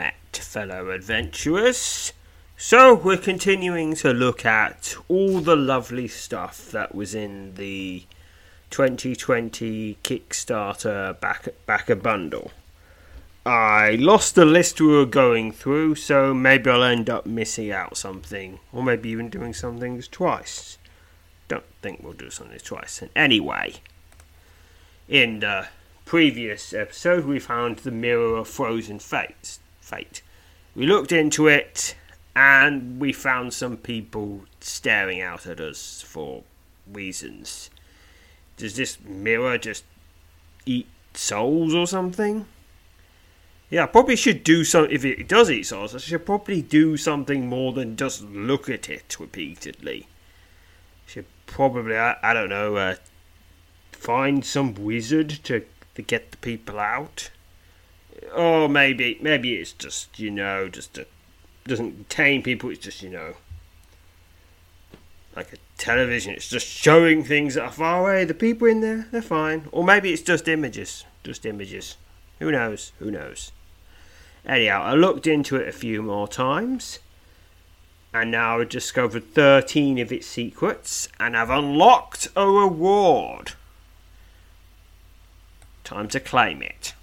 met, fellow adventurers. So, we're continuing to look at all the lovely stuff that was in the 2020 Kickstarter back, backer bundle. I lost the list we were going through, so maybe I'll end up missing out something, or maybe even doing some things twice. Don't think we'll do something twice. And anyway, in the previous episode, we found the Mirror of Frozen Fate. Fate. We looked into it, and we found some people staring out at us for reasons. Does this mirror just eat souls or something? Yeah, I probably should do some. If it does eat souls, I should probably do something more than just look at it repeatedly. Should probably, I, I don't know, uh, find some wizard to to get the people out. Or maybe, maybe it's just you know, just a doesn't tame people. It's just you know, like a television. It's just showing things that are far away. The people in there, they're fine. Or maybe it's just images. Just images. Who knows? Who knows? Anyhow, I looked into it a few more times. And now I've discovered 13 of its secrets. And I've unlocked a reward. Time to claim it.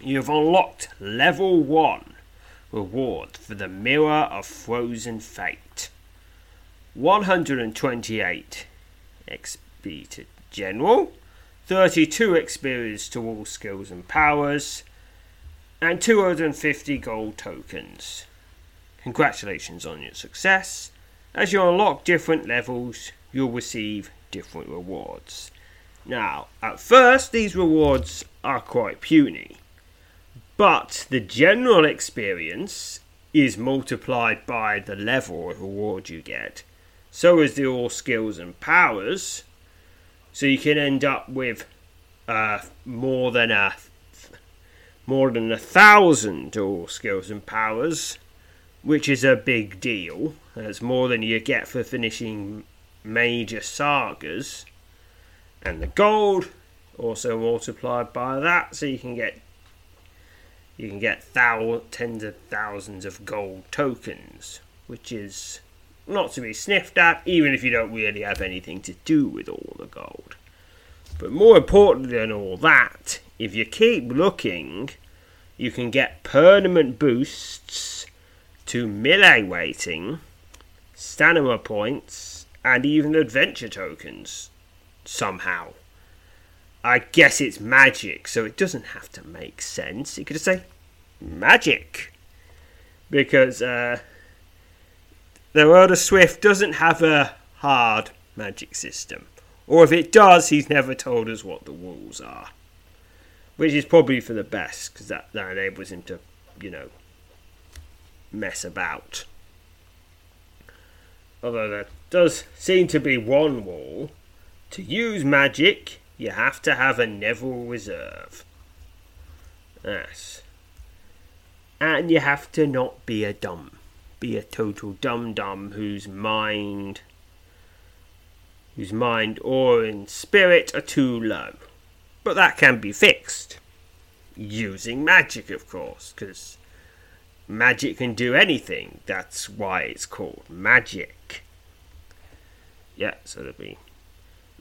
You've unlocked level 1 reward for the Mirror of Frozen Fate. 128 XP to General, 32 experience to all skills and powers, and 250 gold tokens. Congratulations on your success. As you unlock different levels, you'll receive different rewards. Now, at first, these rewards are quite puny, but the general experience is multiplied by the level of reward you get. So is the all skills and powers. So you can end up with uh, more than a more than a thousand all skills and powers, which is a big deal. That's more than you get for finishing major sagas. And the gold also multiplied by that, so you can get you can get thou- tens of thousands of gold tokens, which is not to be sniffed at, even if you don't really have anything to do with all the gold. But more important than all that, if you keep looking, you can get permanent boosts to melee weighting, stamina points, and even adventure tokens. Somehow. I guess it's magic, so it doesn't have to make sense. You could just say magic. Because, uh, the World of Swith doesn't have a hard magic system. Or if it does, he's never told us what the rules are. Which is probably for the best, because that, that enables him to, you know, mess about. Although there does seem to be one rule. To use magic, you have to have a Neville reserve. Yes. And you have to not be a dumb. Be a total dum dum whose mind whose mind or in spirit are too low. But that can be fixed. Using magic, of course, because magic can do anything. That's why it's called magic. Yeah, so there'll be.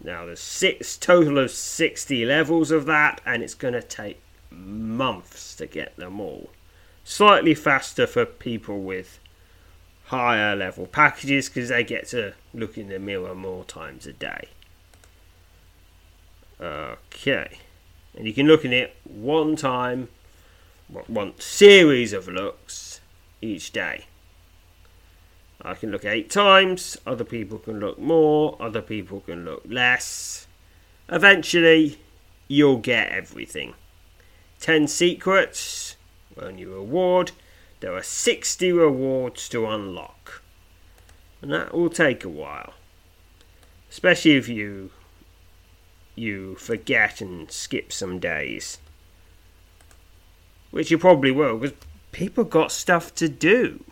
Now there's six total of 60 levels of that, and it's going to take months to get them all. Slightly faster for people with higher level packages because they get to look in the mirror more times a day. Okay, and you can look in it one time, one series of looks each day. I can look eight times, other people can look more, other people can look less. Eventually, you'll get everything. 10 secrets, earn reward, there are 60 rewards to unlock. And that will take a while. Especially if you you forget and skip some days. Which you probably will, because people got stuff to do.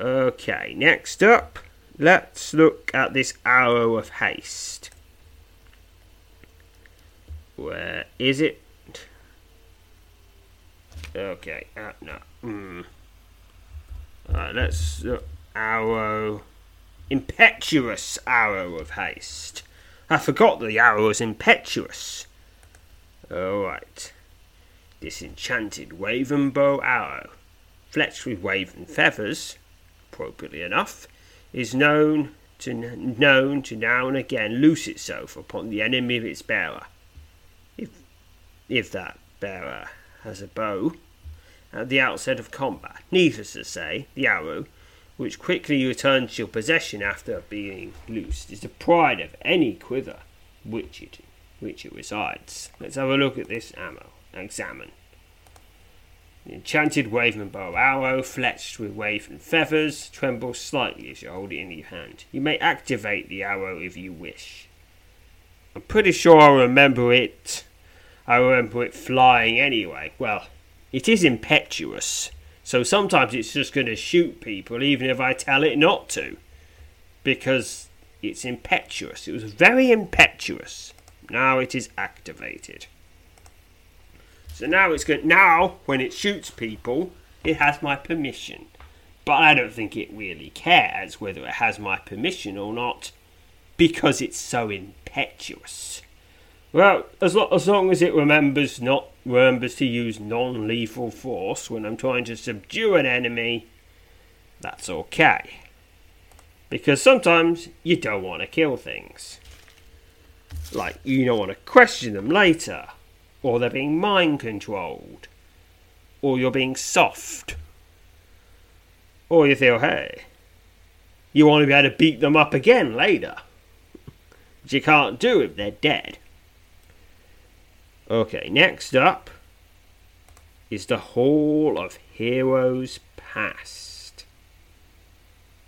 Okay, next up, let's look at this arrow of haste. Where is it? Okay, uh, no. Mm. Let's look. Arrow. Impetuous arrow of haste. I forgot the arrow was impetuous. Alright. Disenchanted Waven Bow arrow, fletched with waven feathers, appropriately enough, is known to known to now and again loose itself upon the enemy of its bearer. If if that bearer has a bow at the outset of combat. Needless to say, the arrow, which quickly returns to your possession after being loosed, is the pride of any quiver which it, which it resides. Let's have a look at this ammo. Examine. The enchanted waven bow arrow, fletched with waven feathers, trembles slightly as you hold it in your hand. You may activate the arrow if you wish. I'm pretty sure I remember it I remember it flying anyway. Well, it is impetuous, so sometimes it's just going to shoot people even if I tell it not to. Because it's impetuous. It was very impetuous. Now it is activated. So now it's going now when it shoots people, it has my permission. But I don't think it really cares whether it has my permission or not because it's so impetuous. Well, as, lo- as long as it remembers not remembers to use non-lethal force when I'm trying to subdue an enemy, that's okay. Because sometimes you don't want to kill things. Like you don't want to question them later, or they're being mind controlled, or you're being soft, or you feel hey, you want to be able to beat them up again later. But you can't do if they're dead. Okay, next up is the Hall of Heroes Past.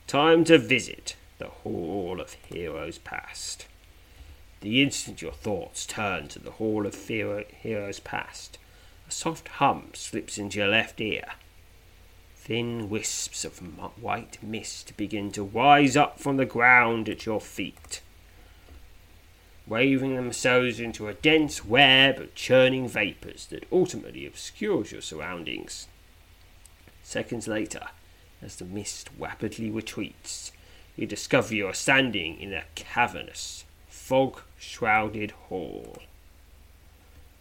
Time to visit the Hall of Heroes Past. The instant your thoughts turn to the Hall of Hero- Heroes Past, a soft hum slips into your left ear. Thin wisps of white mist begin to rise up from the ground at your feet waving themselves into a dense web of churning vapours that ultimately obscures your surroundings. Seconds later, as the mist rapidly retreats, you discover you are standing in a cavernous, fog shrouded hall.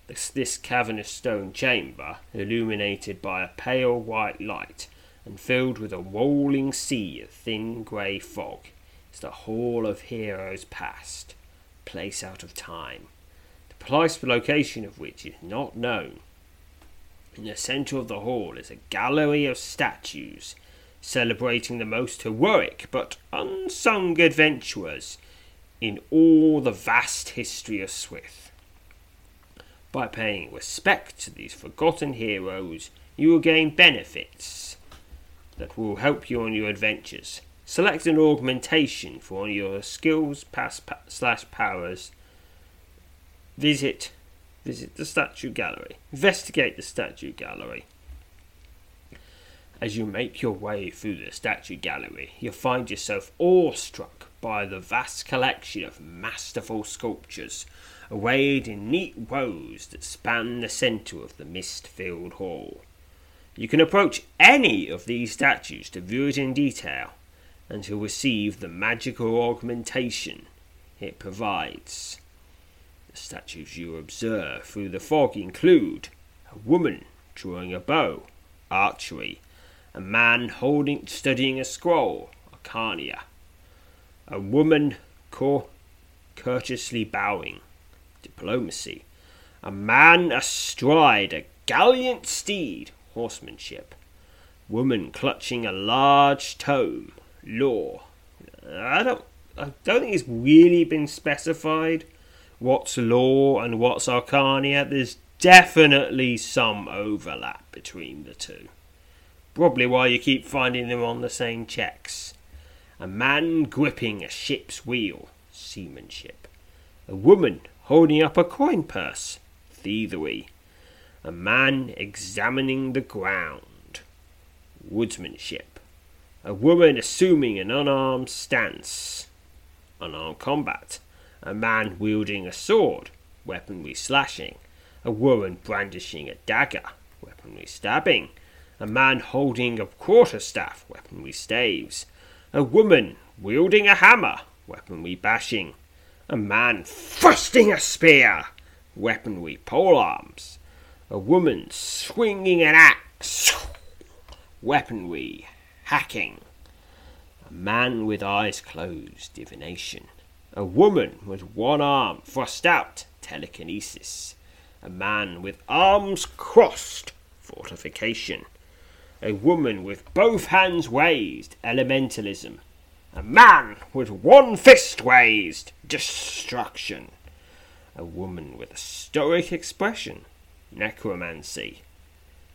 This, this cavernous stone chamber, illuminated by a pale white light and filled with a rolling sea of thin grey fog, is the Hall of Heroes Past place out of time, the precise location of which is not known. In the centre of the hall is a gallery of statues celebrating the most heroic but unsung adventurers in all the vast history of Swith. By paying respect to these forgotten heroes, you will gain benefits that will help you on your adventures. Select an augmentation for your skills pass, slash powers. Visit visit the statue gallery. Investigate the statue gallery. As you make your way through the statue gallery, you'll find yourself awestruck by the vast collection of masterful sculptures arrayed in neat rows that span the centre of the mist filled hall. You can approach any of these statues to view it in detail and to receive the magical augmentation it provides. The statues you observe through the fog include a woman drawing a bow, archery, a man holding studying a scroll, arcana, a woman cour- courteously bowing, diplomacy, a man astride a gallant steed, horsemanship, woman clutching a large tome, law. I don't, I don't think it's really been specified what's law and what's arcana. There's definitely some overlap between the two. Probably why you keep finding them on the same checks. A man gripping a ship's wheel, seamanship. A woman holding up a coin purse, thievery. A man examining the ground, woodsmanship. A woman assuming an unarmed stance, unarmed combat. A man wielding a sword, weaponry slashing. A woman brandishing a dagger, weaponry stabbing a man holding a quarterstaff, weaponry staves, a woman wielding a hammer, weaponry bashing, a man thrusting a spear, weaponry polearms, a woman swinging an axe, weaponry hacking, a man with eyes closed, divination, a woman with one arm thrust out, telekinesis, a man with arms crossed, fortification, a woman with both hands raised, elementalism. A man with one fist raised, destruction. A woman with a stoic expression, necromancy.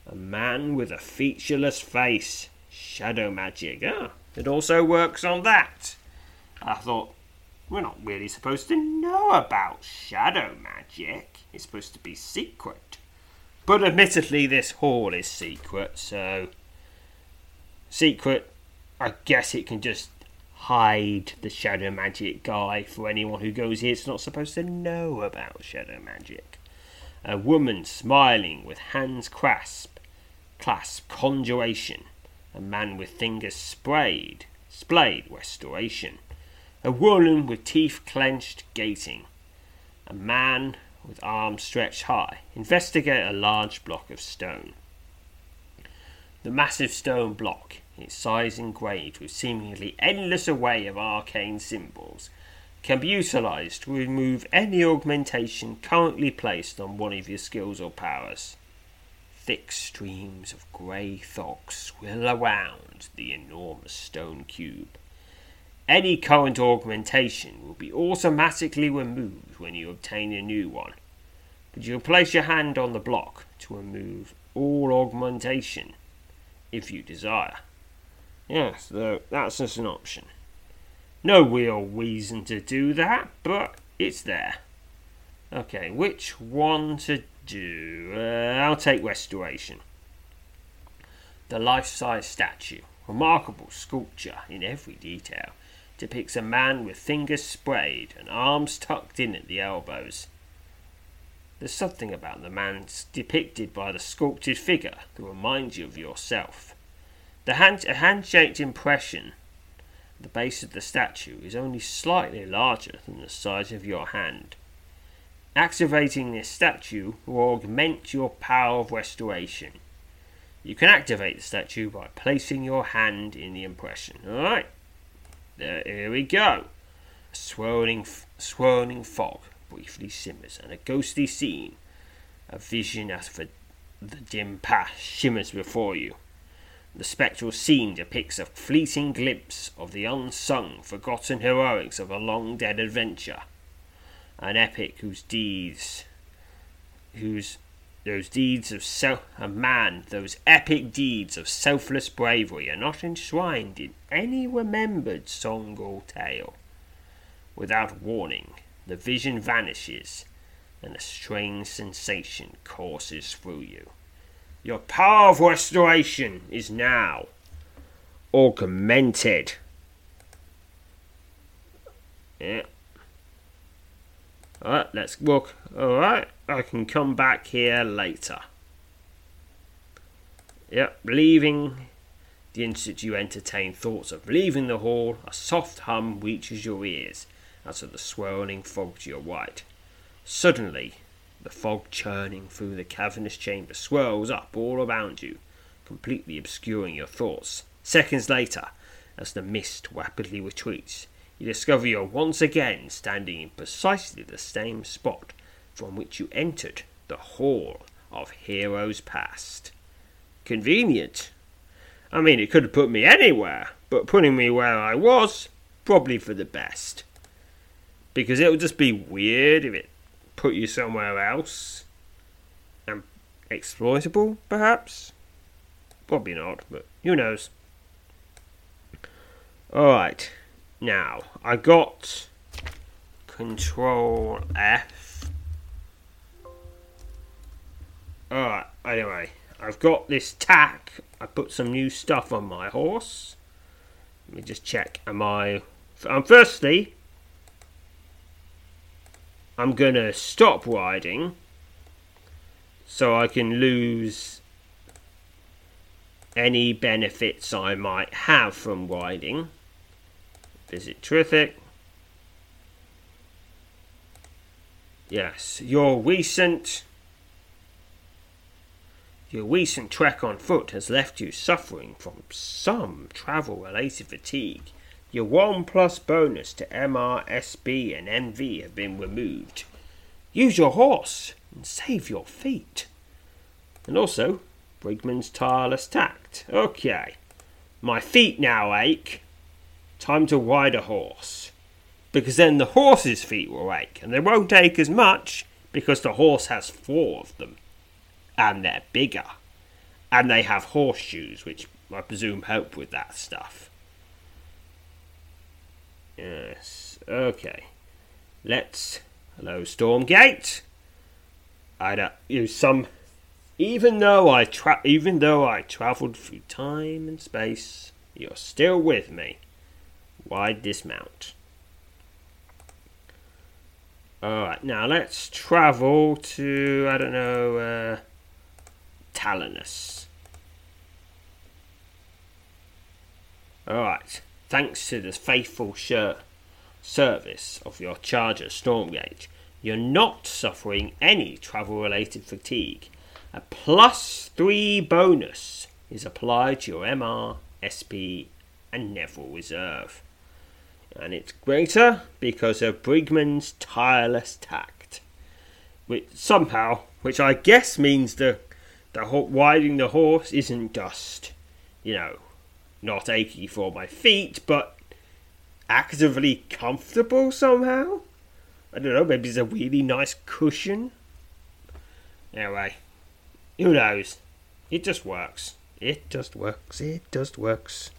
A man with a featureless face, shadow magic. Ah, it also works on that. I thought, we're not really supposed to know about shadow magic. It's supposed to be secret. But admittedly, this hall is secret, so. Secret, I guess it can just hide the shadow magic guy for anyone who goes here. It's not supposed to know about shadow magic. A woman smiling with hands clasp, clasp conjuration. A man with fingers sprayed, splayed restoration. A woman with teeth clenched gating. A man with arms stretched high. Investigate a large block of stone. The massive stone block, its size engraved with seemingly endless array of arcane symbols, can be utilized to remove any augmentation currently placed on one of your skills or powers. Thick streams of grey fog swirl around the enormous stone cube. Any current augmentation will be automatically removed when you obtain a new one, but you'll place your hand on the block to remove all augmentation if you desire. Yes, though that's just an option. No real reason to do that, but it's there. Okay, which one to do? Uh, I'll take restoration. The life size statue, remarkable sculpture in every detail, depicts a man with fingers sprayed and arms tucked in at the elbows. There's something about the man depicted by the sculpted figure that reminds you of yourself. The hand, a hand-shaped impression the base of the statue is only slightly larger than the size of your hand. Activating this statue will augment your power of restoration. You can activate the statue by placing your hand in the impression. Alright, here we go. A swirling, swirling fog briefly simmers, and a ghostly scene, a vision out of the dim past, shimmers before you. The spectral scene depicts a fleeting glimpse of the unsung, forgotten heroics of a long dead adventure. An epic whose deeds, whose those deeds of self, a man, those epic deeds of selfless bravery are not enshrined in any remembered song or tale. Without warning, the vision vanishes, and a strange sensation courses through you. Your power of restoration is now augmented. Yeah. Alright, let's walk. Alright, I can come back here later. Yep, leaving the instant you entertain thoughts of leaving the hall, a soft hum reaches your ears as of the swirling fog to your right. Suddenly, the fog churning through the cavernous chamber swirls up all around you, completely obscuring your thoughts. Seconds later, as the mist rapidly retreats, you discover you're once again standing in precisely the same spot from which you entered the Hall of Heroes Past. Convenient. I mean, it could have put me anywhere, but putting me where I was, probably for the best. Because it would just be weird if it put you somewhere else and exploitable, perhaps. Probably not, but who knows. Alright, now I got Control F. Alright, anyway, I've got this tack. I put some new stuff on my horse. Let me just check. Am I. Um, firstly, I'm gonna stop riding so I can lose any benefits I might have from riding. Visit Terrific. Yes, your recent your recent trek on foot has left you suffering from some travel related fatigue. Your 1 plus bonus to MRSB and MV have been removed. Use your horse and save your feet. And also, Brigman's tireless tact. Okay, my feet now ache. Time to ride a horse. Because then the horse's feet will ache, and they won't ache as much because the horse has four of them. And they're bigger. And they have horseshoes, which I presume help with that stuff. Yes. Okay. Let's. Hello, Stormgate. I don't use some. Even though I tra- even though I travelled through time and space, you're still with me. Why dismount? Alright, now let's travel to, I don't know, uh, Talonus. Alright, thanks to the faithful shirt service of your charger Stormgate, you're not suffering any travel related fatigue. A plus three bonus is applied to your MR, SP, and Neville reserve. And it's greater because of Brigman's tireless tact. Which somehow, which I guess means the, the riding the horse isn't just, you know, not achy for my feet, but actively comfortable somehow. I don't know, maybe it's a really nice cushion. Anyway, who knows? It just works. It just works. It just works.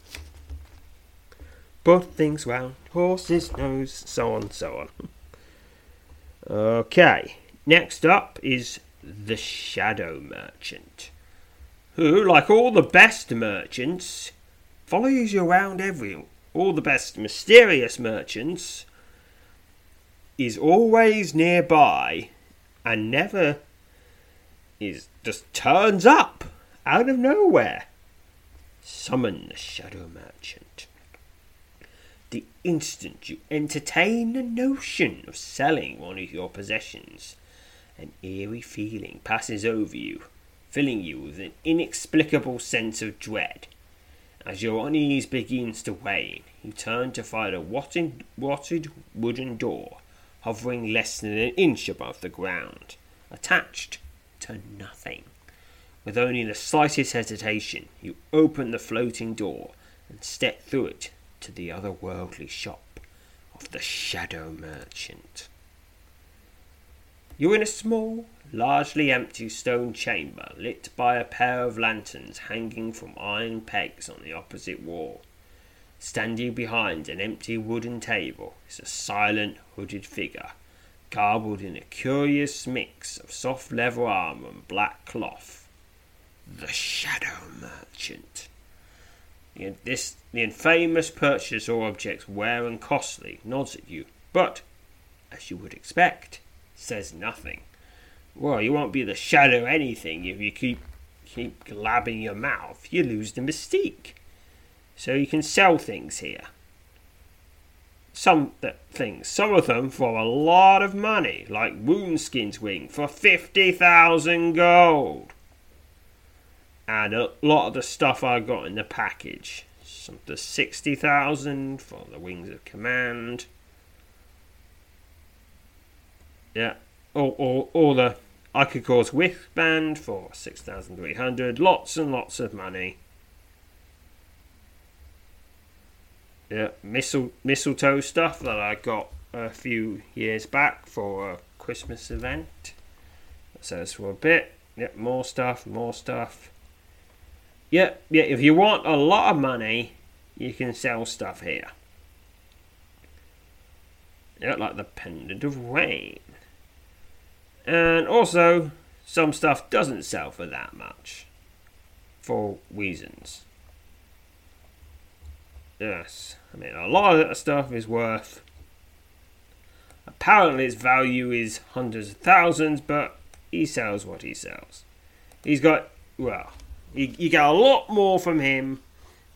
Both things round, horse's nose, so on, so on. Okay, next up is the Shadow Merchant, who, like all the best merchants, follows you around every all the best mysterious merchants is always nearby and never is just turns up out of nowhere. Summon the shadow merchant. The instant you entertain the notion of selling one of your possessions, an eerie feeling passes over you, filling you with an inexplicable sense of dread. As your unease begins to wane, you turn to find a watted, watted wooden door hovering less than an inch above the ground, attached to nothing. With only the slightest hesitation, you open the floating door and step through it to the otherworldly shop of the Shadow Merchant. You're in a small, largely empty stone chamber lit by a pair of lanterns hanging from iron pegs on the opposite wall. Standing behind an empty wooden table is a silent, hooded figure, garbled in a curious mix of soft leather armour and black cloth. The Shadow Merchant. The, this, the infamous purchase or objects rare and costly nods at you, but, as you would expect, says nothing. Well, you won't be the shadow anything if you keep keep glabbing your mouth. You lose the mystique. So you can sell things here. Some th- things, some of them for a lot of money, like Woundskin's wing for fifty thousand gold. And a lot of the stuff I got in the package. Some the sixty thousand for the wings of command. Yeah, all, all, all the I could cause Whipband for 6,300. Lots and lots of money. Yeah, mistle, mistletoe stuff that I got a few years back for a Christmas event. That says for a bit. Yep, more stuff, more stuff. Yep, yeah, if you want a lot of money, you can sell stuff here. Yeah, like the Pendant of Rain. And also, some stuff doesn't sell for that much. For reasons. Yes, I mean, a lot of that stuff is worth. Apparently, its value is hundreds of thousands, but he sells what he sells. He's got, well, you, you get a lot more from him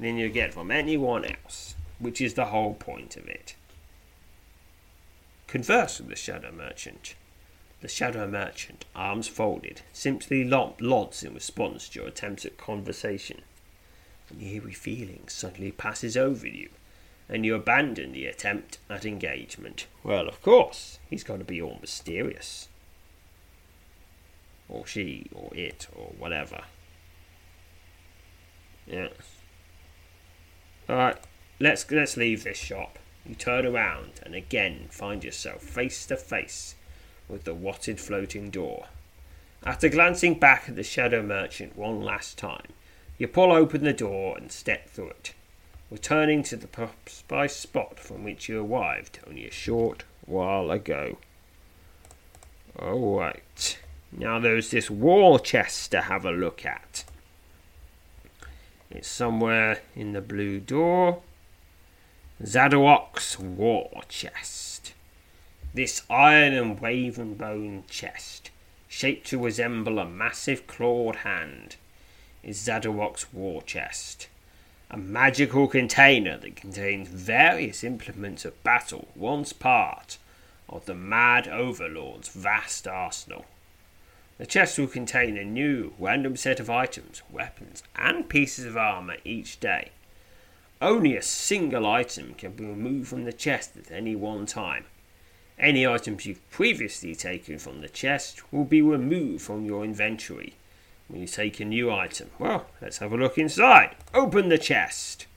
than you get from anyone else, which is the whole point of it. Converse with the Shadow Merchant. The Shadow Merchant, arms folded, simply nods in response to your attempts at conversation. An eerie feeling suddenly passes over you, and you abandon the attempt at engagement. Well, of course, he's got to be all mysterious. Or she, or it, or whatever. Yes. Alright, let's let's leave this shop. You turn around and again find yourself face to face with the watted floating door. After glancing back at the Shadow Merchant one last time, you pull open the door and step through it, returning to the precise spot from which you arrived only a short while ago. Alright, now there's this war chest to have a look at. It's somewhere in the blue door. Zadowok's war chest. This iron and raven bone chest, shaped to resemble a massive clawed hand, is Zadowok's war chest. A magical container that contains various implements of battle once part of the Mad Overlord's vast arsenal. The chest will contain a new random set of items, weapons, and pieces of armor each day. Only a single item can be removed from the chest at any one time. Any items you've previously taken from the chest will be removed from your inventory when you take a new item. Well, let's have a look inside. Open the chest.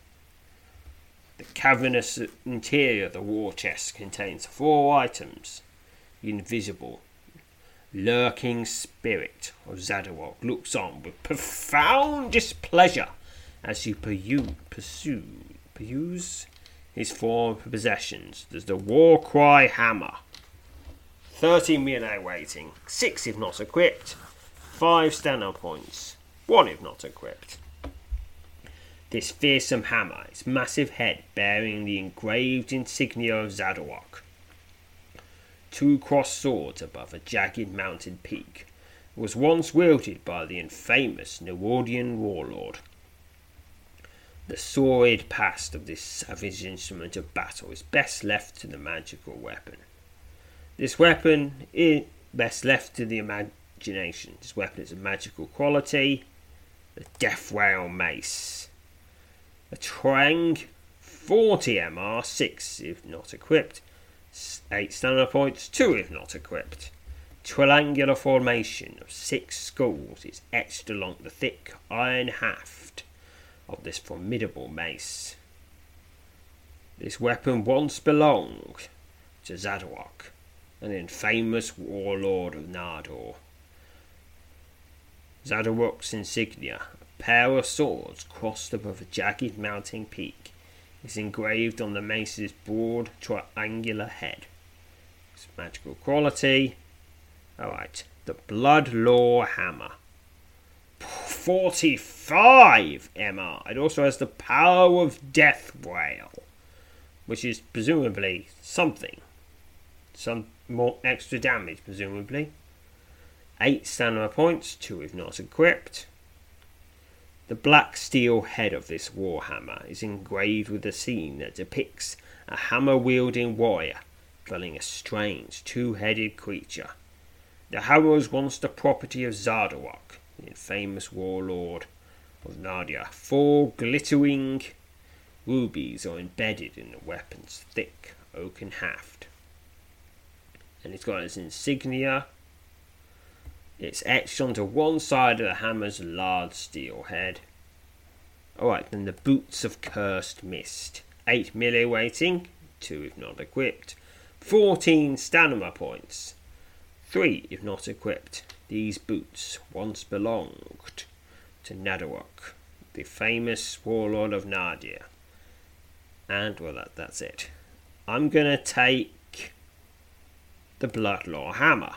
The cavernous interior of the war chest contains four items. Invisible, lurking spirit of Zadowok looks on with profound displeasure as you pursue, peruse his four possessions. There's the war cry hammer. 30 melee waiting, 6 if not equipped, 5 stamina points, 1 if not equipped. This fearsome hammer, its massive head bearing the engraved insignia of Zadowok two crossed swords above a jagged mountain peak, was once wielded by the infamous Newardian warlord. The sordid past of this savage instrument of battle is best left to the magical weapon. This weapon is best left to the imagination. This weapon is of magical quality. The Death Rail Mace. A Trang 40 MR, 6 if not equiped, 8 stamina points, 2 if not equipped. triangular formation of six skulls is etched along the thick iron haft of this formidable mace. This weapon once belonged to Zadowok, an infamous warlord of Nardor. Zadowok's insignia, a pair of swords crossed above a jagged mountain peak, is engraved on the mace's broad triangular head. Its magical quality. Alright, the Blood Law Hammer. 45 MR. It also has the Power of Death Wail, which is presumably something. Some more extra damage, presumably. 8 stamina points, 2 if not equipped. The black steel head of this warhammer is engraved with a scene that depicts a hammer wielding warrior dwelling a strange two headed creature. The hammer was once the property of Zardawok, the infamous warlord of Nadia. Four glittering rubies are embedded in the weapon's thick oaken haft. And it's got its insignia it's etched onto one side of the hammer's large steel head. Alright, then the boots of cursed mist. 8 melee weighting, 2 if not equipped. 14 stamina points, 3 if not equipped. These boots once belonged to Nadawak, the famous warlord of Nadia. And, well, that, that's it. I'm gonna take the Bloodlaw Hammer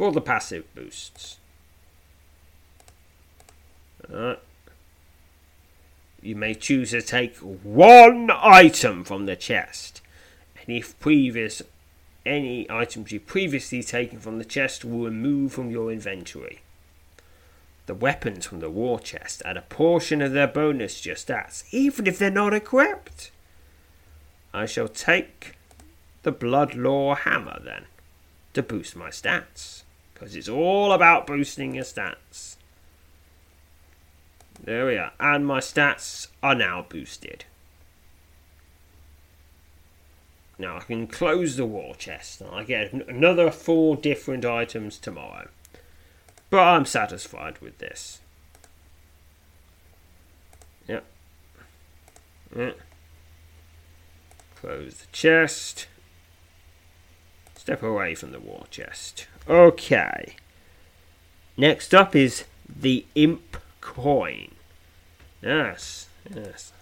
for the passive boosts. Uh, you may choose to take one item from the chest. Any previous any items you previously taken from the chest will remove from your inventory. The weapons from the war chest add a portion of their bonus just as, even if they're not equipped. I shall take the Blood Law Hammer then, to boost my stats because it's all about boosting your stats. There we are, and my stats are now boosted. Now I can close the war chest and I get another four different items tomorrow. But I'm satisfied with this. Yep. Close the chest. Step away from the war chest. Okay. Next up is the imp coin. Yes, yes.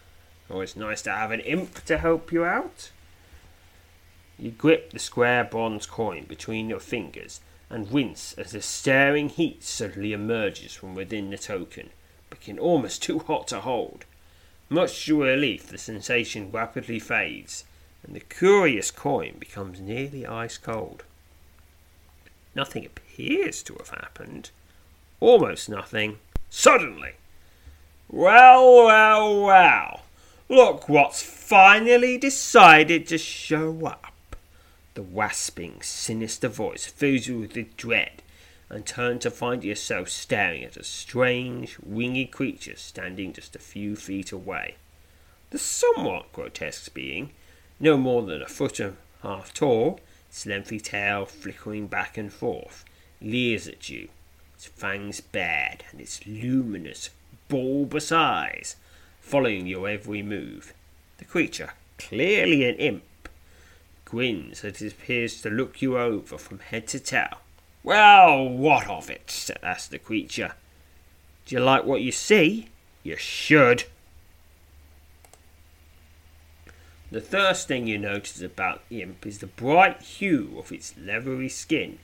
Always nice to have an imp to help you out. You grip the square bronze coin between your fingers and wince as the staring heat suddenly emerges from within the token, becoming almost too hot to hold. Much to your relief, the sensation rapidly fades, and the curious coin becomes nearly ice cold. Nothing appears to have happened. Almost nothing. Suddenly. Well, well, well. Look what's finally decided to show up. The wasping, sinister voice fills you with dread and turn to find yourself staring at a strange, wingy creature standing just a few feet away. The somewhat grotesque being no more than a foot and a half tall, its lengthy tail flickering back and forth, leers at you, its fangs bared and its luminous, bulbous eyes following your every move. The creature, clearly an imp, grins as it appears to look you over from head to toe. Well, what of it? asked the creature. Do you like what you see? You should. The first thing you notice about Imp is the bright hue of its leathery skin,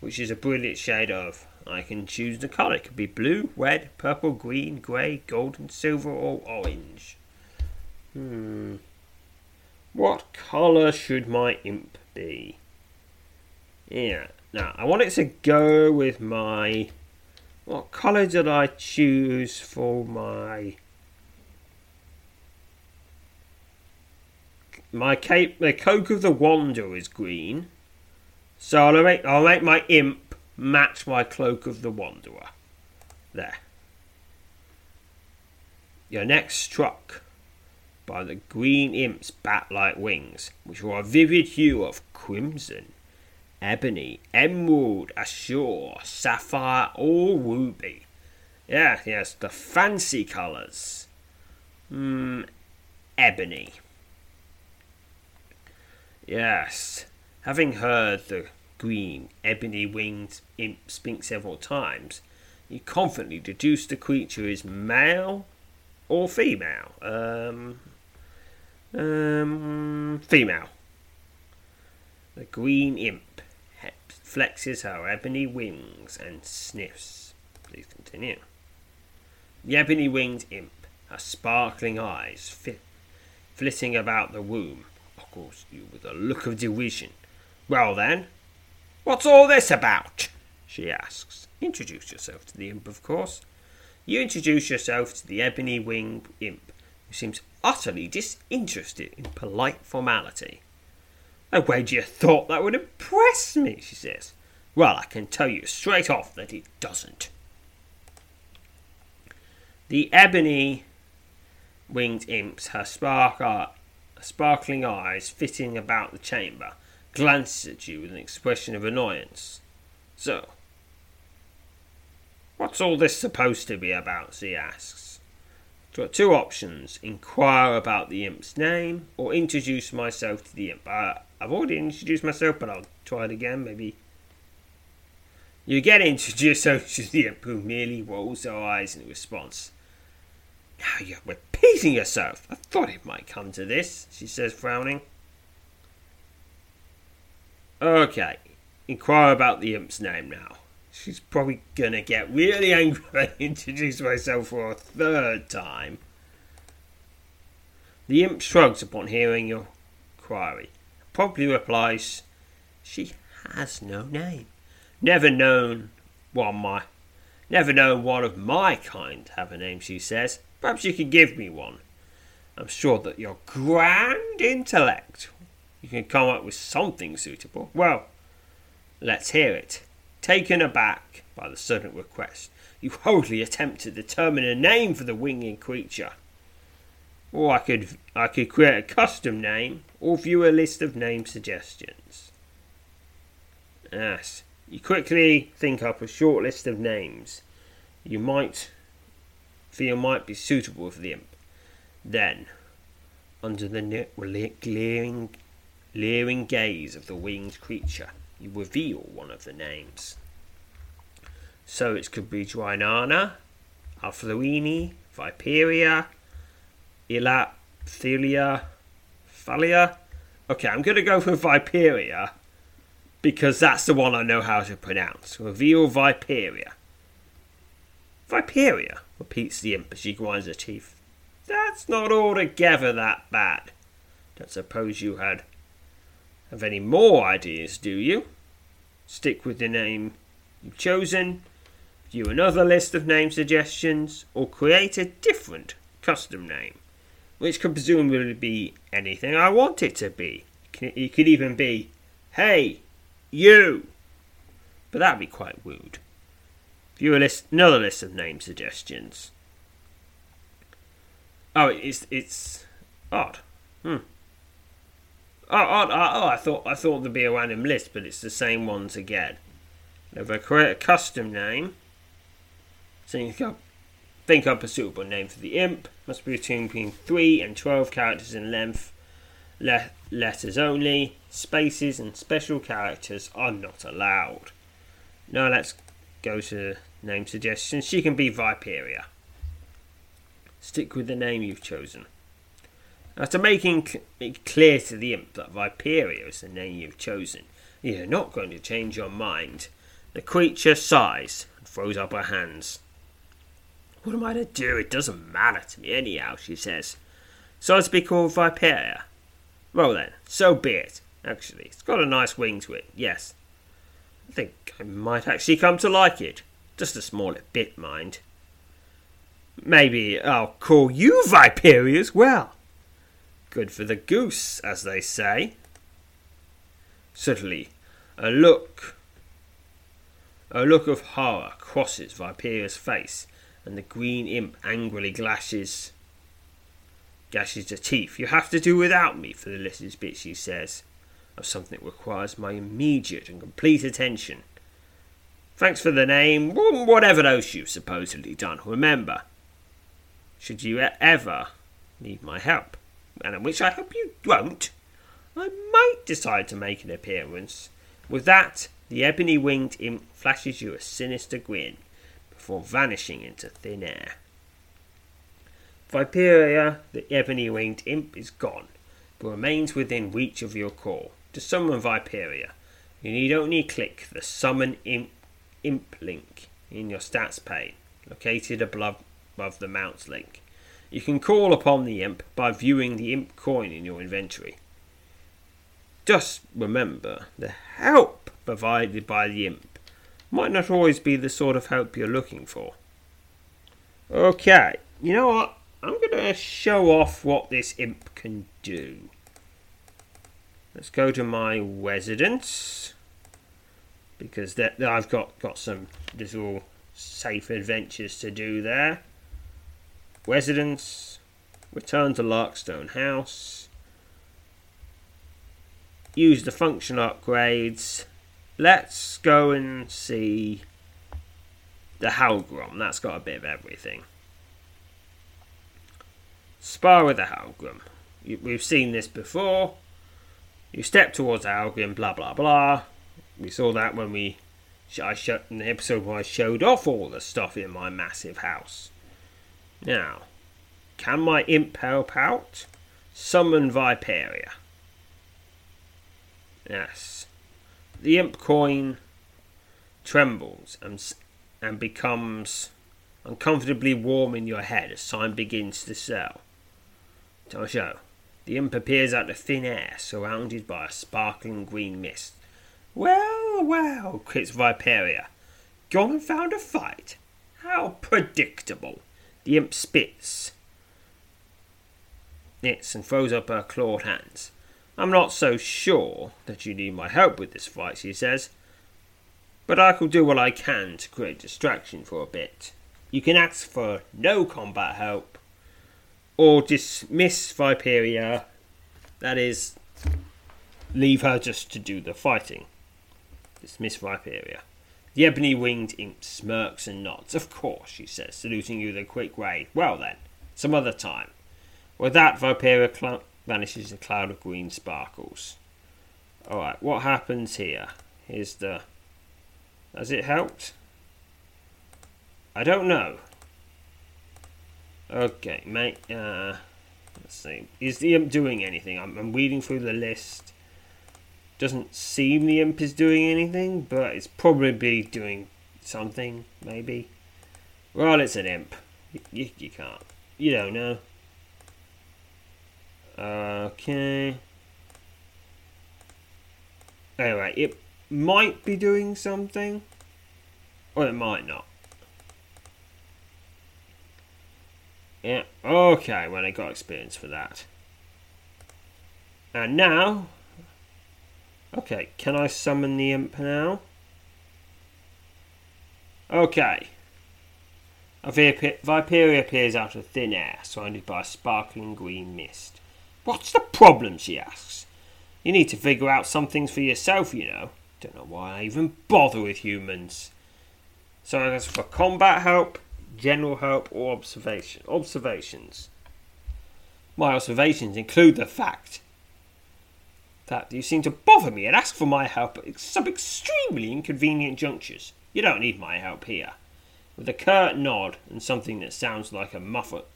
which is a brilliant shade of. I can choose the colour. It could be blue, red, purple, green, grey, golden, silver, or orange. Hmm. What colour should my imp be? Yeah. Now, I want it to go with my. What colour did I choose for my my cape, the coke of the Wander is green, so I'll make I'll make my imp match my cloak of the Wanderer. There. You're next struck by the green imp's bat-like wings, which are a vivid hue of crimson. ebony, emerald, azure, sapphire, or ruby. Yeah, yes, the fancy colours. Hmm, ebony. Yes, having heard the green, ebony winged imp speak several times, he confidently deduced the creature is male or female. Um, um, female. The green imp flexes her ebony wings and sniffs. Please continue. The ebony winged imp, her sparkling eyes fit, flitting about the room, ogles you with a look of derision. Well then, what's all this about? she asks. Introduce yourself to the imp, of course. You introduce yourself to the ebony winged imp, who seems utterly disinterested in polite formality. I wager you thought that would impress me, she says. Well, I can tell you straight off that it doesn't. The ebony winged imps, her spark, uh, sparkling eyes fitting about the chamber, glances at you with an expression of annoyance. So, what's all this supposed to be about? she asks. I've got two options inquire about the imp's name or introduce myself to the imp. Uh, I've already introduced myself, but I'll try it again, maybe. You get introduced to the imp who merely rolls her eyes in response. Now you're repeating yourself. I thought it might come to this, she says, frowning. Okay, inquire about the imp's name now. She's probably gonna get really angry when I introduce myself for a third time. The imp shrugs upon hearing your query. Promptly replies, She has no name. Never known one my never known one of my kind have a name, she says. Perhaps you could give me one. I'm sure that your grand intellect you can come up with something suitable. Well, let's hear it. Taken aback by the sudden request, you hurriedly attempt to determine a name for the winged creature. Or I could I could create a custom name or view a list of name suggestions. Yes, you quickly think up a short list of names you might feel might be suitable for the imp. Then, under the glaring, leering gaze of the winged creature, you reveal one of the names. So it could be Dwynana, Alfluini, Viperia, Elaphilia, Thalia. Okay, I'm going to go for Viperia because that's the one I know how to pronounce. Reveal Viperia. Viperia, repeats the imp as she grinds her teeth. That's not altogether that bad. Don't suppose you had have any more ideas, do you? Stick with the name you've chosen, view another list of name suggestions, or create a different custom name, which could presumably be anything I want it to be. It could even be, hey, you! But that'd be quite rude. View a list, another list of name suggestions. Oh, it's it's odd. Hmm. Oh, oh, oh, I thought I thought there'd be a random list, but it's the same ones again. If I create a custom name, think up, think up a suitable name for the imp. Must be between three and twelve characters in length. Le- letters only. Spaces and special characters are not allowed. Now let's go to name suggestions. She can be Viperia. Stick with the name you've chosen. After making it clear to the imp that Viperia is the name you've chosen, you're not going to change your mind. The creature sighs and throws up her hands. What am I to do? It doesn't matter to me anyhow, she says. So it's be called Viperia. Well then, so be it. Actually, it's got a nice wing to it, yes. I think I might actually come to like it. Just a small bit, mind. Maybe I'll call you Viperia as well. Good for the goose, as they say. Suddenly, a look, a look of horror crosses Viperia's face, and the green imp angrily glashes, gashes her teeth. You have to do without me for the little bit, she says. of something that requires my immediate and complete attention. Thanks for the name, whatever else you've supposedly done. Remember, should you ever need my help, and in which I hope you won't, I might decide to make an appearance. With that, the ebony winged imp flashes you a sinister grin before vanishing into thin air. Viperia, the ebony winged imp, is gone, but remains within reach of your call. To summon Viperia, you need only click the Summon Imp, imp link in your stats pane, located above, above the mounts link. You can call upon the imp by viewing the imp coin in your inventory. Just remember, the help provided by the imp might not always be the sort of help you're looking for. Okay, you know what? I'm going to show off what this imp can do. Let's go to my residence because that I've got got some little safe adventures to do there. Residence, return to Larkstone House, use the function upgrades. Let's go and see the Howlgrom. That's got a bit of everything. Spar with the Howlgrom. We've seen this before. You step towards Howlgrom, blah blah blah. We saw that when we I showed in the episode where I showed off all the stuff in my massive house. Now, can my imp help out? Summon Viperia. Yes. The imp coin trembles and, and becomes uncomfortably warm in your head as time begins to sell. To show. The imp appears out of thin air, surrounded by a sparkling green mist. Well, well, quits Viperia. Gone and found a fight? How predictable. The imp spits. It's and throws up her clawed hands. I'm not so sure that you need my help with this fight, she says, but I can do what I can to create distraction for a bit. You can ask for no combat help, or dismiss Viperia, that is, leave her just to do the fighting. Dismiss Viperia. The ebony winged imp smirks and nods. Of course, she says, saluting you with a quick wave. Well then, some other time. With that, Viperia cl- vanishes in a cloud of green sparkles. Alright, what happens here? Here's the. Has it helped? I don't know. Okay, mate. Uh, let's see. Is the imp doing anything? I'm, I'm reading through the list. Doesn't seem the imp is doing anything, but it's probably doing something, maybe. Well, it's an imp. You, you, you can't. You don't know. Okay. Anyway, it might be doing something, or it might not. Yeah, okay, well, I got experience for that. And now, okay, can I summon the imp now? Okay. A Viperia appears out of thin air, surrounded by a sparkling green mist. What's the problem? she asks. You need to figure out some things for yourself, you know. Don't know why I even bother with humans. So as for combat help, general help, or observation. Observations. My observations include the fact that you seem to bother me and ask for my help at some extremely inconvenient junctures. You don't need my help here. With a curt nod and something that sounds like a muffled,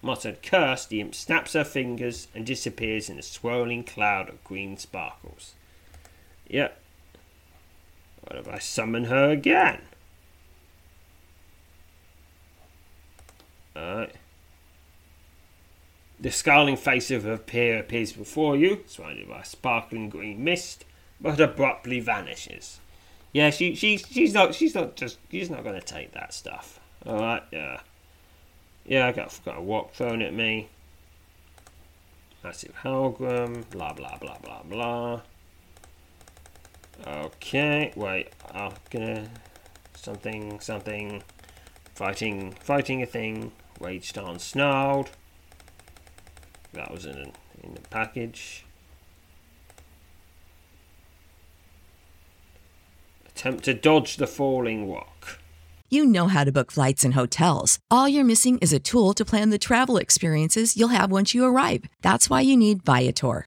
muttered curse, the imp snaps her fingers and disappears in a swirling cloud of green sparkles. Yep. What if I summon her again? Alright. The scowling face of her peer appears before you, surrounded by a sparkling green mist, but abruptly vanishes. Yeah, she, she she's not she's not just she's not gonna take that stuff. Alright, yeah. Yeah, I got, got a walk thrown at me. Massive Howlgrom, blah blah blah blah blah. Okay, wait, I'm gonna something something fighting fighting a thing Raged on Snarled that was in, in the package. Attempt to dodge the falling rock. You know how to book flights and hotels. All you're missing is a tool to plan the travel experiences you'll have once you arrive. That's why you need Viator.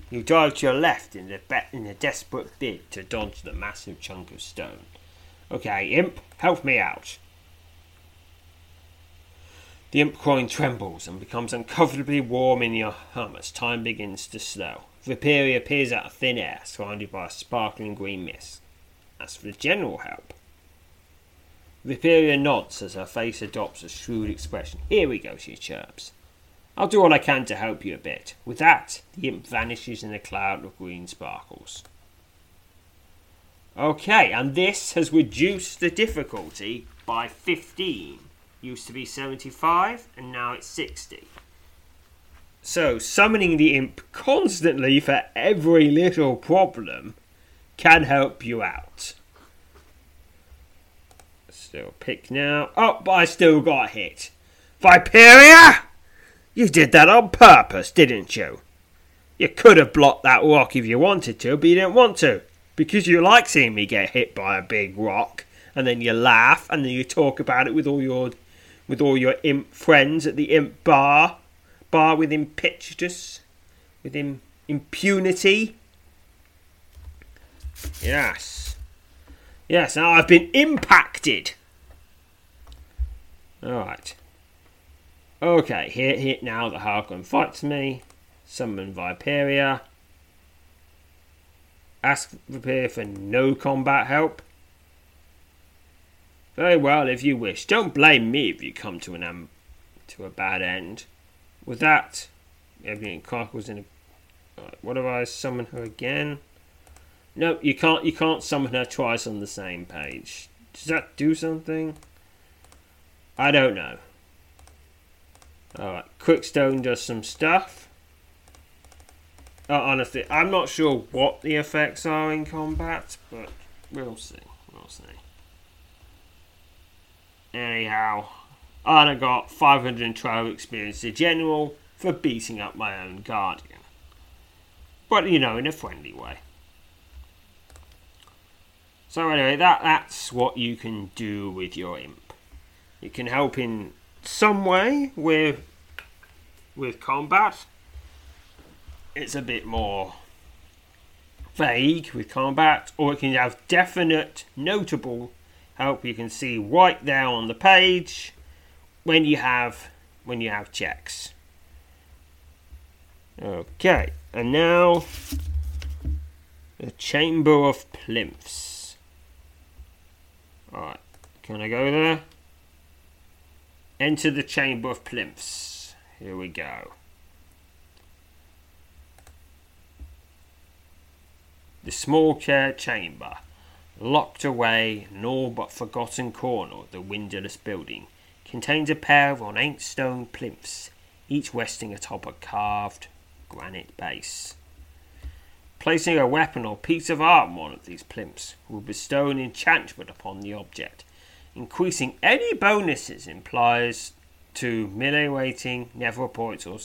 you dive to your left in a, be- in a desperate bid to dodge the massive chunk of stone. Okay, Imp, help me out. The Imp coin trembles and becomes uncomfortably warm in your hum as time begins to slow. Viperia appears out of thin air, surrounded by a sparkling green mist. As for the general help, Viperia nods as her face adopts a shrewd expression. Here we go, she chirps. I'll do all I can to help you a bit. With that, the imp vanishes in a cloud of green sparkles. Okay, and this has reduced the difficulty by 15. Used to be 75, and now it's 60. So, summoning the imp constantly for every little problem can help you out. Still pick now. Oh, but I still got hit. Viperia! You did that on purpose, didn't you? You could have blocked that rock if you wanted to, but you didn't want to. Because you like seeing me get hit by a big rock, and then you laugh, and then you talk about it with all your with all your imp friends at the imp bar. Bar with impetuous, with Im- impunity. Yes. Yes, now I've been impacted. Alright. Okay, here, here now the Harkon fights me. Summon Viperia. Ask Viperia for no combat help. Very well, if you wish. Don't blame me if you come to an to a bad end. With that, everything Carkle's in a. What if I summon her again? No, you can't. You can't summon her twice on the same page. Does that do something? I don't know. Alright, Quickstone does some stuff. Uh, honestly, I'm not sure what the effects are in combat, but we'll see. We'll see. Anyhow, and I got 512 experience in general for beating up my own guardian. But, you know, in a friendly way. So anyway, that that's what you can do with your imp. You can help in some way with with combat. It's a bit more vague with combat, or it can have definite, notable help. You can see right there on the page when you have when you have checks. Okay, and now the Chamber of Plinths. Alright, can I go there? Enter the Chamber of Plinths. Here we go. The small chair chamber, locked away in all but forgotten corner of the windowless building, contains a pair of ornate stone plinths, each resting atop a carved granite base. Placing a weapon or piece of art on one of these plinths will bestow an enchantment upon the object, increasing any bonuses implies to melee waiting, Neville points or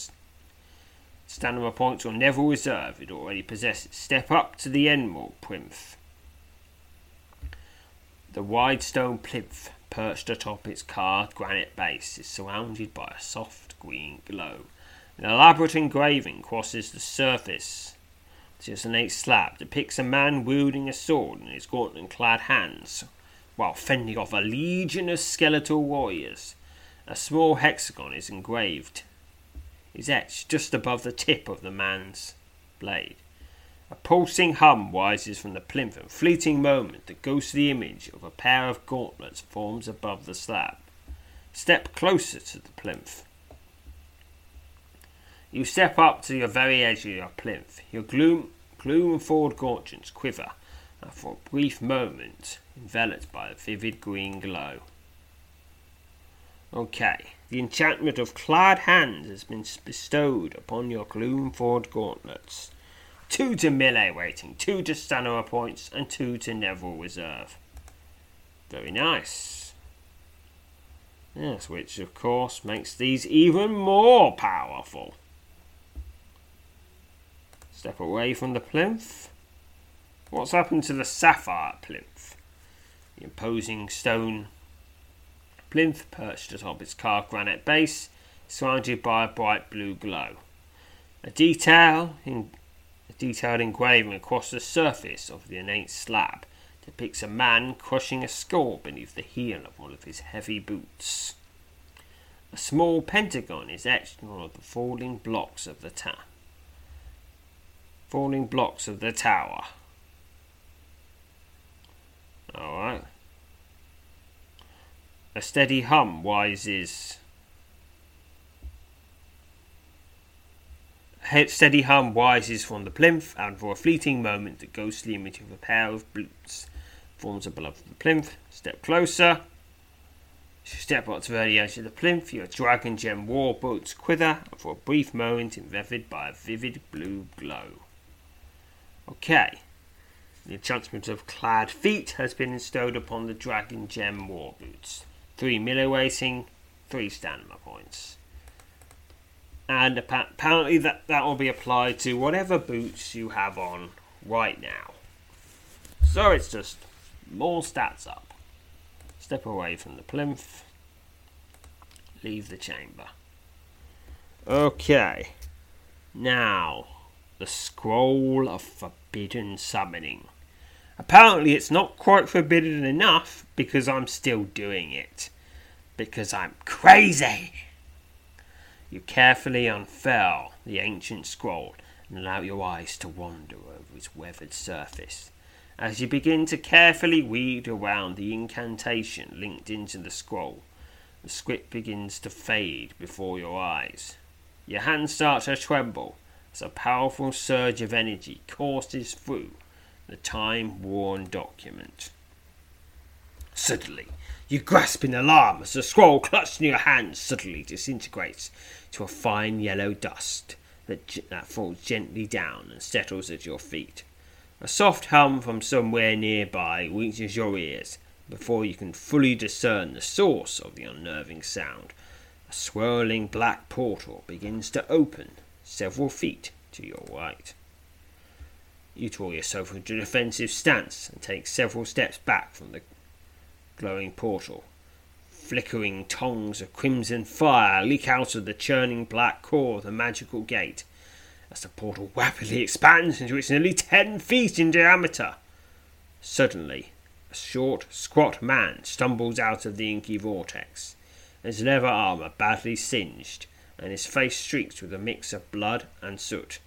stamina points or Neville reserve it already possesses. Step up to the Emerald plinth. The wide stone plinth perched atop its carved granite base is surrounded by a soft green glow. An elaborate engraving crosses the surface. This ornate slab depicts a man wielding a sword in his gauntlet clad hands while fending off a legion of skeletal warriors. A small hexagon is engraved, is etched just above the tip of the man's blade. A pulsing hum rises from the plinth, and fleeting moment the ghostly image of a pair of gauntlets forms above the slab. Step closer to the plinth. You step up to the very edge of your plinth. Your gloom, gloom forward gauntlets quiver, and for a brief moment enveloped by a vivid green glow. Okay, the enchantment of clad hands has been bestowed upon your gloom forward gauntlets two to melee waiting, two to stamina points, and two to Neville reserve. Very nice. Yes, which of course makes these even more powerful. Step away from the plinth. What's happened to the sapphire plinth? The imposing stone plinth perched atop its carved granite base, surrounded by a bright blue glow. A detail in a detailed engraving across the surface of the ornate slab depicts a man crushing a skull beneath the heel of one of his heavy boots. A small pentagon is etched on one of the falling blocks of the tower. Falling blocks of the tower. Alright. A steady hum rises A steady hum rises from the plinth, and for a fleeting moment, the ghostly image of a pair of boots forms above the plinth. Step closer. As you step up to the edge of the plinth, your dragon gem war boots quiver, and for a brief moment, envivid by a vivid blue glow. Okay. The enchantment of clad feet has been bestowed upon the dragon gem war boots. Three melee three stamina points and apparently that that will be applied to whatever boots you have on right now. So it's just more stats up. Step away from the plinth. Leave the chamber. Okay. Now, the scroll of forbidden summoning. Apparently, it's not quite forbidden enough because I'm still doing it. Because I'm crazy. You carefully unfurl the ancient scroll and allow your eyes to wander over its weathered surface. As you begin to carefully weed around the incantation linked into the scroll, the script begins to fade before your eyes. Your hands start to tremble as a powerful surge of energy courses through the time worn document. Suddenly, you grasp in alarm as the scroll clutched in your hand suddenly disintegrates to a fine yellow dust that, that falls gently down and settles at your feet. A soft hum from somewhere nearby reaches your ears before you can fully discern the source of the unnerving sound. A swirling black portal begins to open several feet to your right. You draw yourself into a defensive stance and take several steps back from the glowing portal. Flickering tongues of crimson fire leak out of the churning black core of the magical gate as the portal rapidly expands into its nearly ten feet in diameter. Suddenly, a short, squat man stumbles out of the inky vortex, his leather armour badly singed and his face streaked with a mix of blood and soot.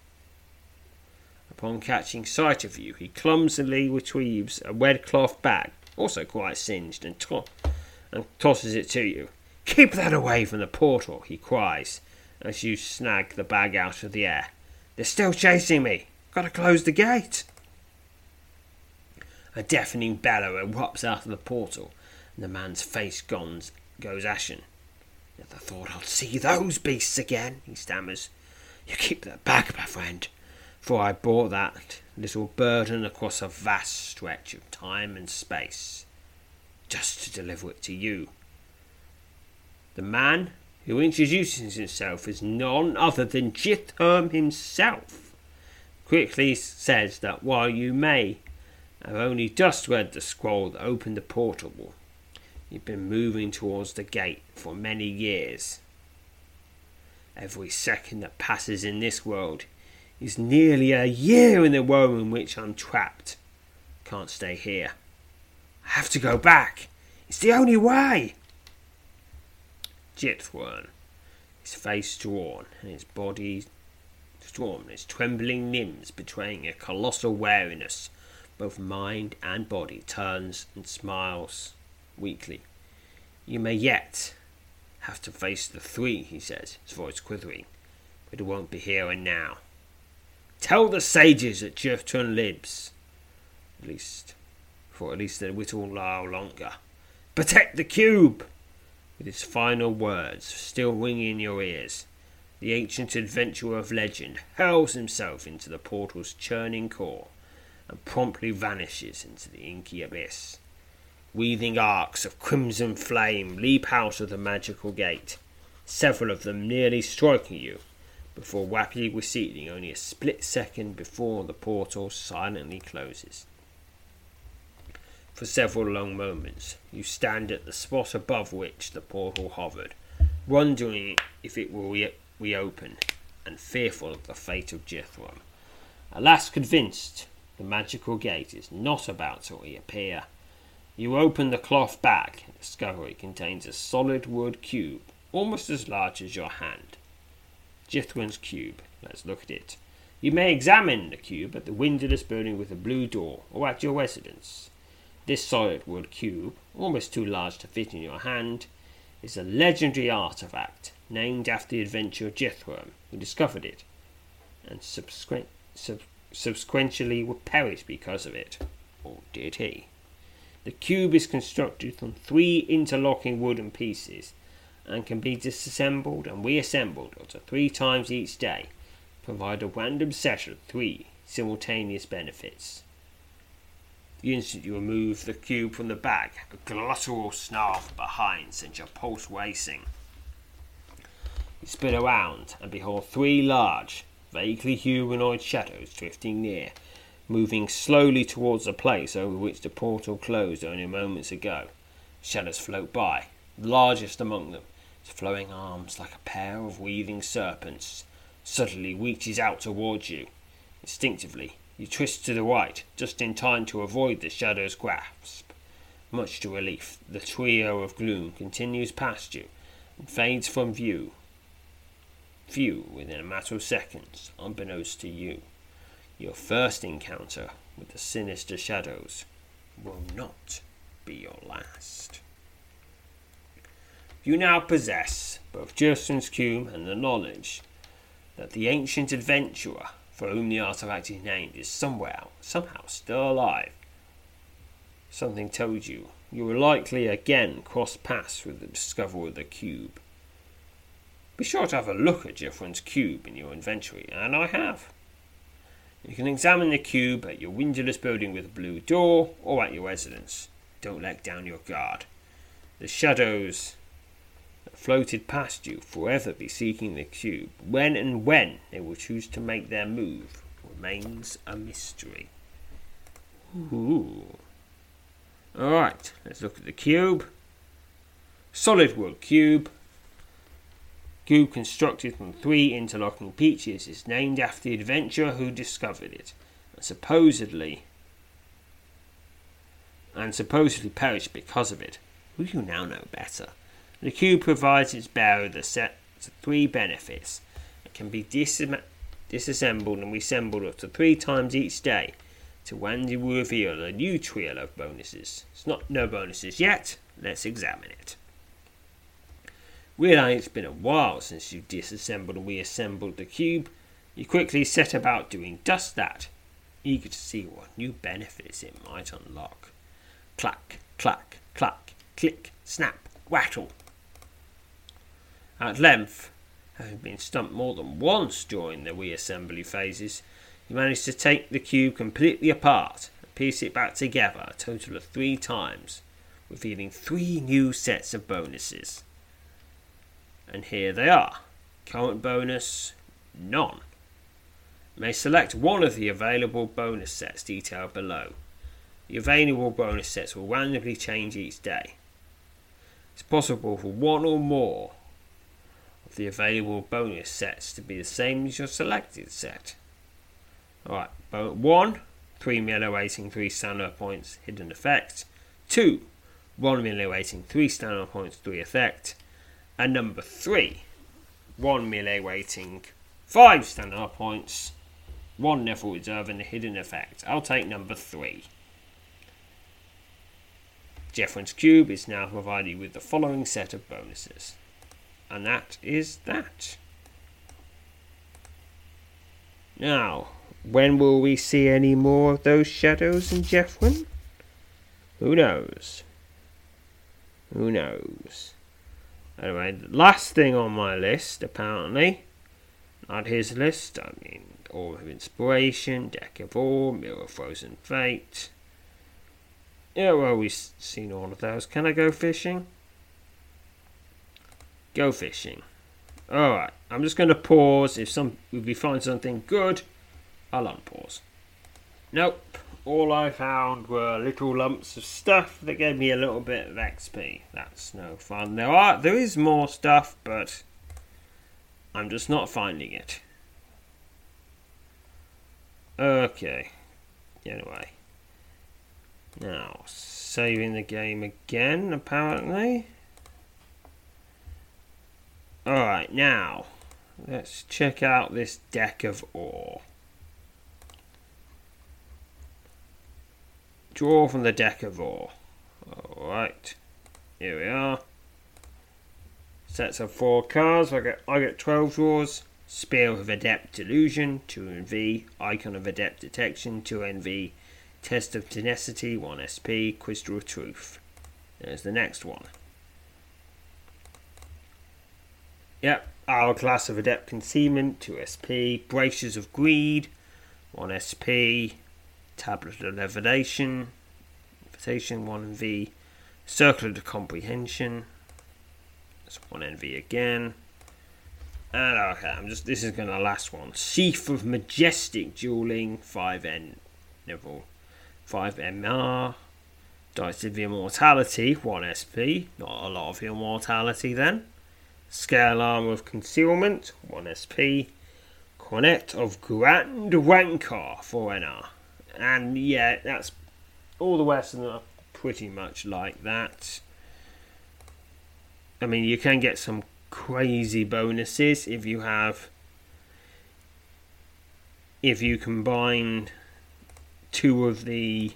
Upon catching sight of you, he clumsily retrieves a red cloth bag also quite singed, and, to- and tosses it to you. Keep that away from the portal, he cries as you snag the bag out of the air. They're still chasing me. Gotta close the gate. A deafening bellow erupts out of the portal, and the man's face goes, goes ashen. Never thought I'd see those beasts again, he stammers. You keep that bag, my friend, for I bought that little burden across a vast stretch of time and space, just to deliver it to you. The man who introduces himself as none other than Jithwan himself, quickly says that while you may have only just read the scroll that opened the portal, you've been moving towards the gate for many years. Every second that passes in this world is nearly a year in the world in which I'm trapped. Can't stay here. I have to go back. It's the only way. Jithwan, his face drawn and his body drawn, his trembling limbs betraying a colossal weariness, both mind and body, turns and smiles weakly. You may yet have to face the three, he says, his voice quivering, but it won't be here and now. Tell the sages that Jithwan lives, at least, for at least a little while longer. Protect the cube! With his final words still ringing in your ears, the ancient adventurer of legend hurls himself into the portal's churning core and promptly vanishes into the inky abyss. Weaving arcs of crimson flame leap out of the magical gate, several of them nearly striking you, before rapidly receding only a split second before the portal silently closes. For several long moments, you stand at the spot above which the portal hovered, wondering if it will re- reopen, and fearful of the fate of Jithwan. Alas, convinced the magical gate is not about to reappear, you open the cloth bag and discover it contains a solid wood cube almost as large as your hand. Jithwan's cube. Let's look at it. You may examine the cube at the windowless building with a blue door or at your residence. This solid wood cube, almost too large to fit in your hand, is a legendary artifact named after the adventurer Jithwan who discovered it and subsequent, sub, subsequently perished because of it. Or did he? The cube is constructed from three interlocking wooden pieces and can be disassembled and reassembled up to three times each day, provide a random of three simultaneous benefits. The instant you remove the cube from the bag, a guttural snarl behind sends your pulse racing. You spin around and behold three large, vaguely humanoid shadows drifting near, moving slowly towards the place over which the portal closed only moments ago. Shadows float by, the largest among them, its flowing arms like a pair of weaving serpents, suddenly reaches out towards you. Instinctively, you twist to the right, just in time to avoid the shadow's grasp. Much to relief, the trio of gloom continues past you and fades from view. Few within a matter of seconds, unbeknownst to you. Your first encounter with the sinister shadows will not be your last. You now possess both Jithwan's cube and the knowledge that the ancient adventurer for whom the artifact is named is somewhere, somehow still alive. Something told you you will likely again cross paths with the discoverer of the cube. Be sure to have a look at Jithwan's cube in your inventory, and I have. You can examine the cube at your windowless building with a blue door or at your residence. Don't let down your guard. The shadows floated past you forever be seeking the cube. When and when they will choose to make their move remains a mystery. Ooh. Alright, let's look at the cube. Solid wood cube, cube constructed from three interlocking pieces is named after the adventurer who discovered it, and supposedly and supposedly perished because of it. Will you now know better? The cube provides its bearer the set of three benefits. It can be disassembled and reassembled up to three times each day to when you reveal a new trio of bonuses. It's not no bonuses yet. Let's examine it. Realizing it's been a while since you disassembled and reassembled the cube, you quickly set about doing just that, eager to see what new benefits it might unlock. Clack, clack, clack, click, snap, rattle. At length, having been stumped more than once during the reassembly phases, he managed to take the cube completely apart and piece it back together a total of three times, revealing three new sets of bonuses And here they are. Current bonus, none. may select one of the available bonus sets detailed below. The available bonus sets will randomly change each day. It's possible for one or more the available bonus sets to be the same as your selected set. Alright, 1, 3 melee rating, 3 standard points, hidden effect. 2, 1 melee rating, 3 standard points, 3 effect. And number 3, 1 melee rating, 5 standard points, 1 level reserve, and a hidden effect. I'll take number 3. Jithwan's Cube is now provided with the following set of bonuses. And that is that. Now, when will we see any more of those shadows in Jithwan? Who knows? Who knows? Anyway, last thing on my list, apparently, not his list, I mean, All of Inspiration, Deck of Awe, Mirror of Frozen Fate. Yeah, well, we've seen all of those. Can I go fishing? Go fishing. Alright, I'm just going to pause. If some if we find something good, I'll unpause. Nope. All I found were little lumps of stuff that gave me a little bit of XP. That's no fun. There are there is more stuff, but I'm just not finding it. Okay. Anyway. Now, saving the game again, apparently. Alright, now, let's check out this deck of ore. Draw from the deck of ore. Alright, here we are. Sets of four cards. I get I get twelve draws. Spear of Adept Delusion, 2 NV. Icon of Adept Detection, 2 NV. Test of Tenacity, 1 SP. Crystal of Truth. There's the next one. Yep, Hourglass of Adept Concealment, 2 SP. Braces of Greed, 1 SP. Tablet of Levitation, Invitation, 1V, Circle of Comprehension, that's 1 NV again. And okay, I'm just this is gonna last one. Sheath of Majestic Dueling, 5N level 5 MR. Dice of Immortality, 1 SP. Not a lot of immortality then. Scale Armor of Concealment, 1 SP. Cornet of Grand Rancor, 4 NR. And yeah, that's all the Western are pretty much like that. I mean, you can get some crazy bonuses if you have if you combine two of the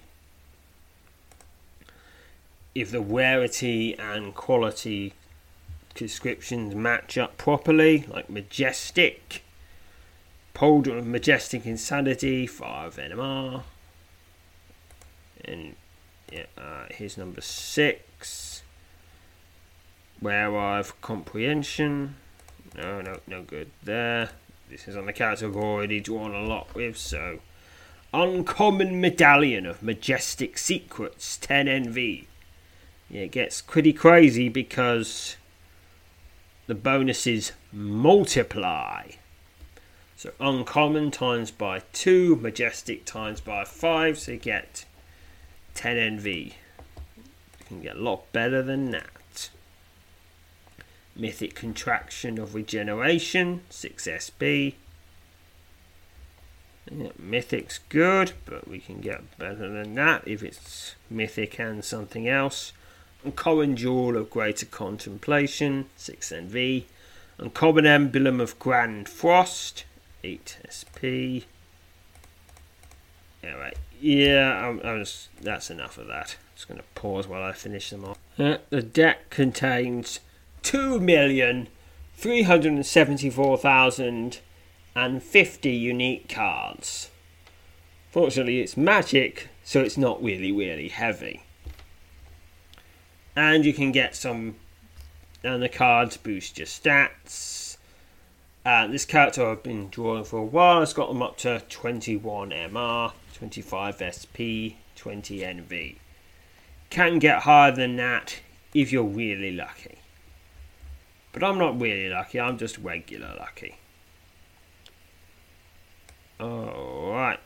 if the rarity and quality descriptions match up properly, like majestic, Polder of Majestic Insanity, 5 NMR, and yeah, uh, here's number 6 where I've comprehension. No, no, no good there. This is on the character I've already drawn a lot with, so. Uncommon Medallion of Majestic Secrets, 10 NV. Yeah, it gets pretty crazy because the bonuses multiply. So uncommon times by 2, majestic times by 5, so you get 10 NV. You can get a lot better than that. Mythic Contraction of Regeneration, 6SB. Yeah, Mythic's good, but we can get better than that if it's Mythic and something else. Uncommon Jewel of Greater Contemplation, 6NV. and Uncommon Emblem of Grand Frost, 8SP. Yeah. Yeah, I'm, I'm just, that's enough of that. Just going to pause while I finish them off. Uh, the deck contains two million three hundred and seventy four thousand and fifty unique cards. Fortunately, it's magic, so it's not really, really heavy. And you can get some, and the cards boost your stats. Uh, this character I've been drawing for a while. It's got them up to 21 MR, 25 SP, 20 NV. Can get higher than that if you're really lucky. But I'm not really lucky, I'm just regular lucky. Alright.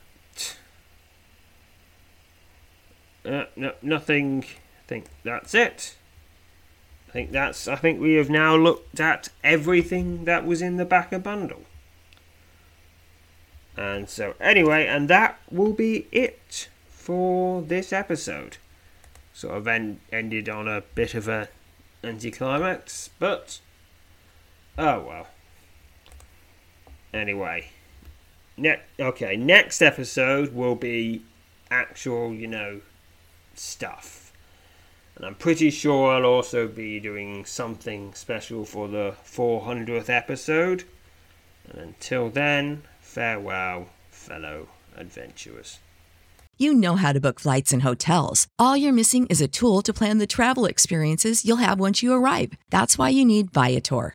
Uh, no, nothing. Think that's it. I think that's. I think we have now looked at everything that was in the backer bundle. And so, anyway, and that will be it for this episode. Sort of en- ended on a bit of a anticlimax, but oh well. Anyway, ne- okay, next episode will be actual, you know, stuff. And I'm pretty sure I'll also be doing something special for the 400th episode. And until then, farewell, fellow adventurers. You know how to book flights and hotels. All you're missing is a tool to plan the travel experiences you'll have once you arrive. That's why you need Viator.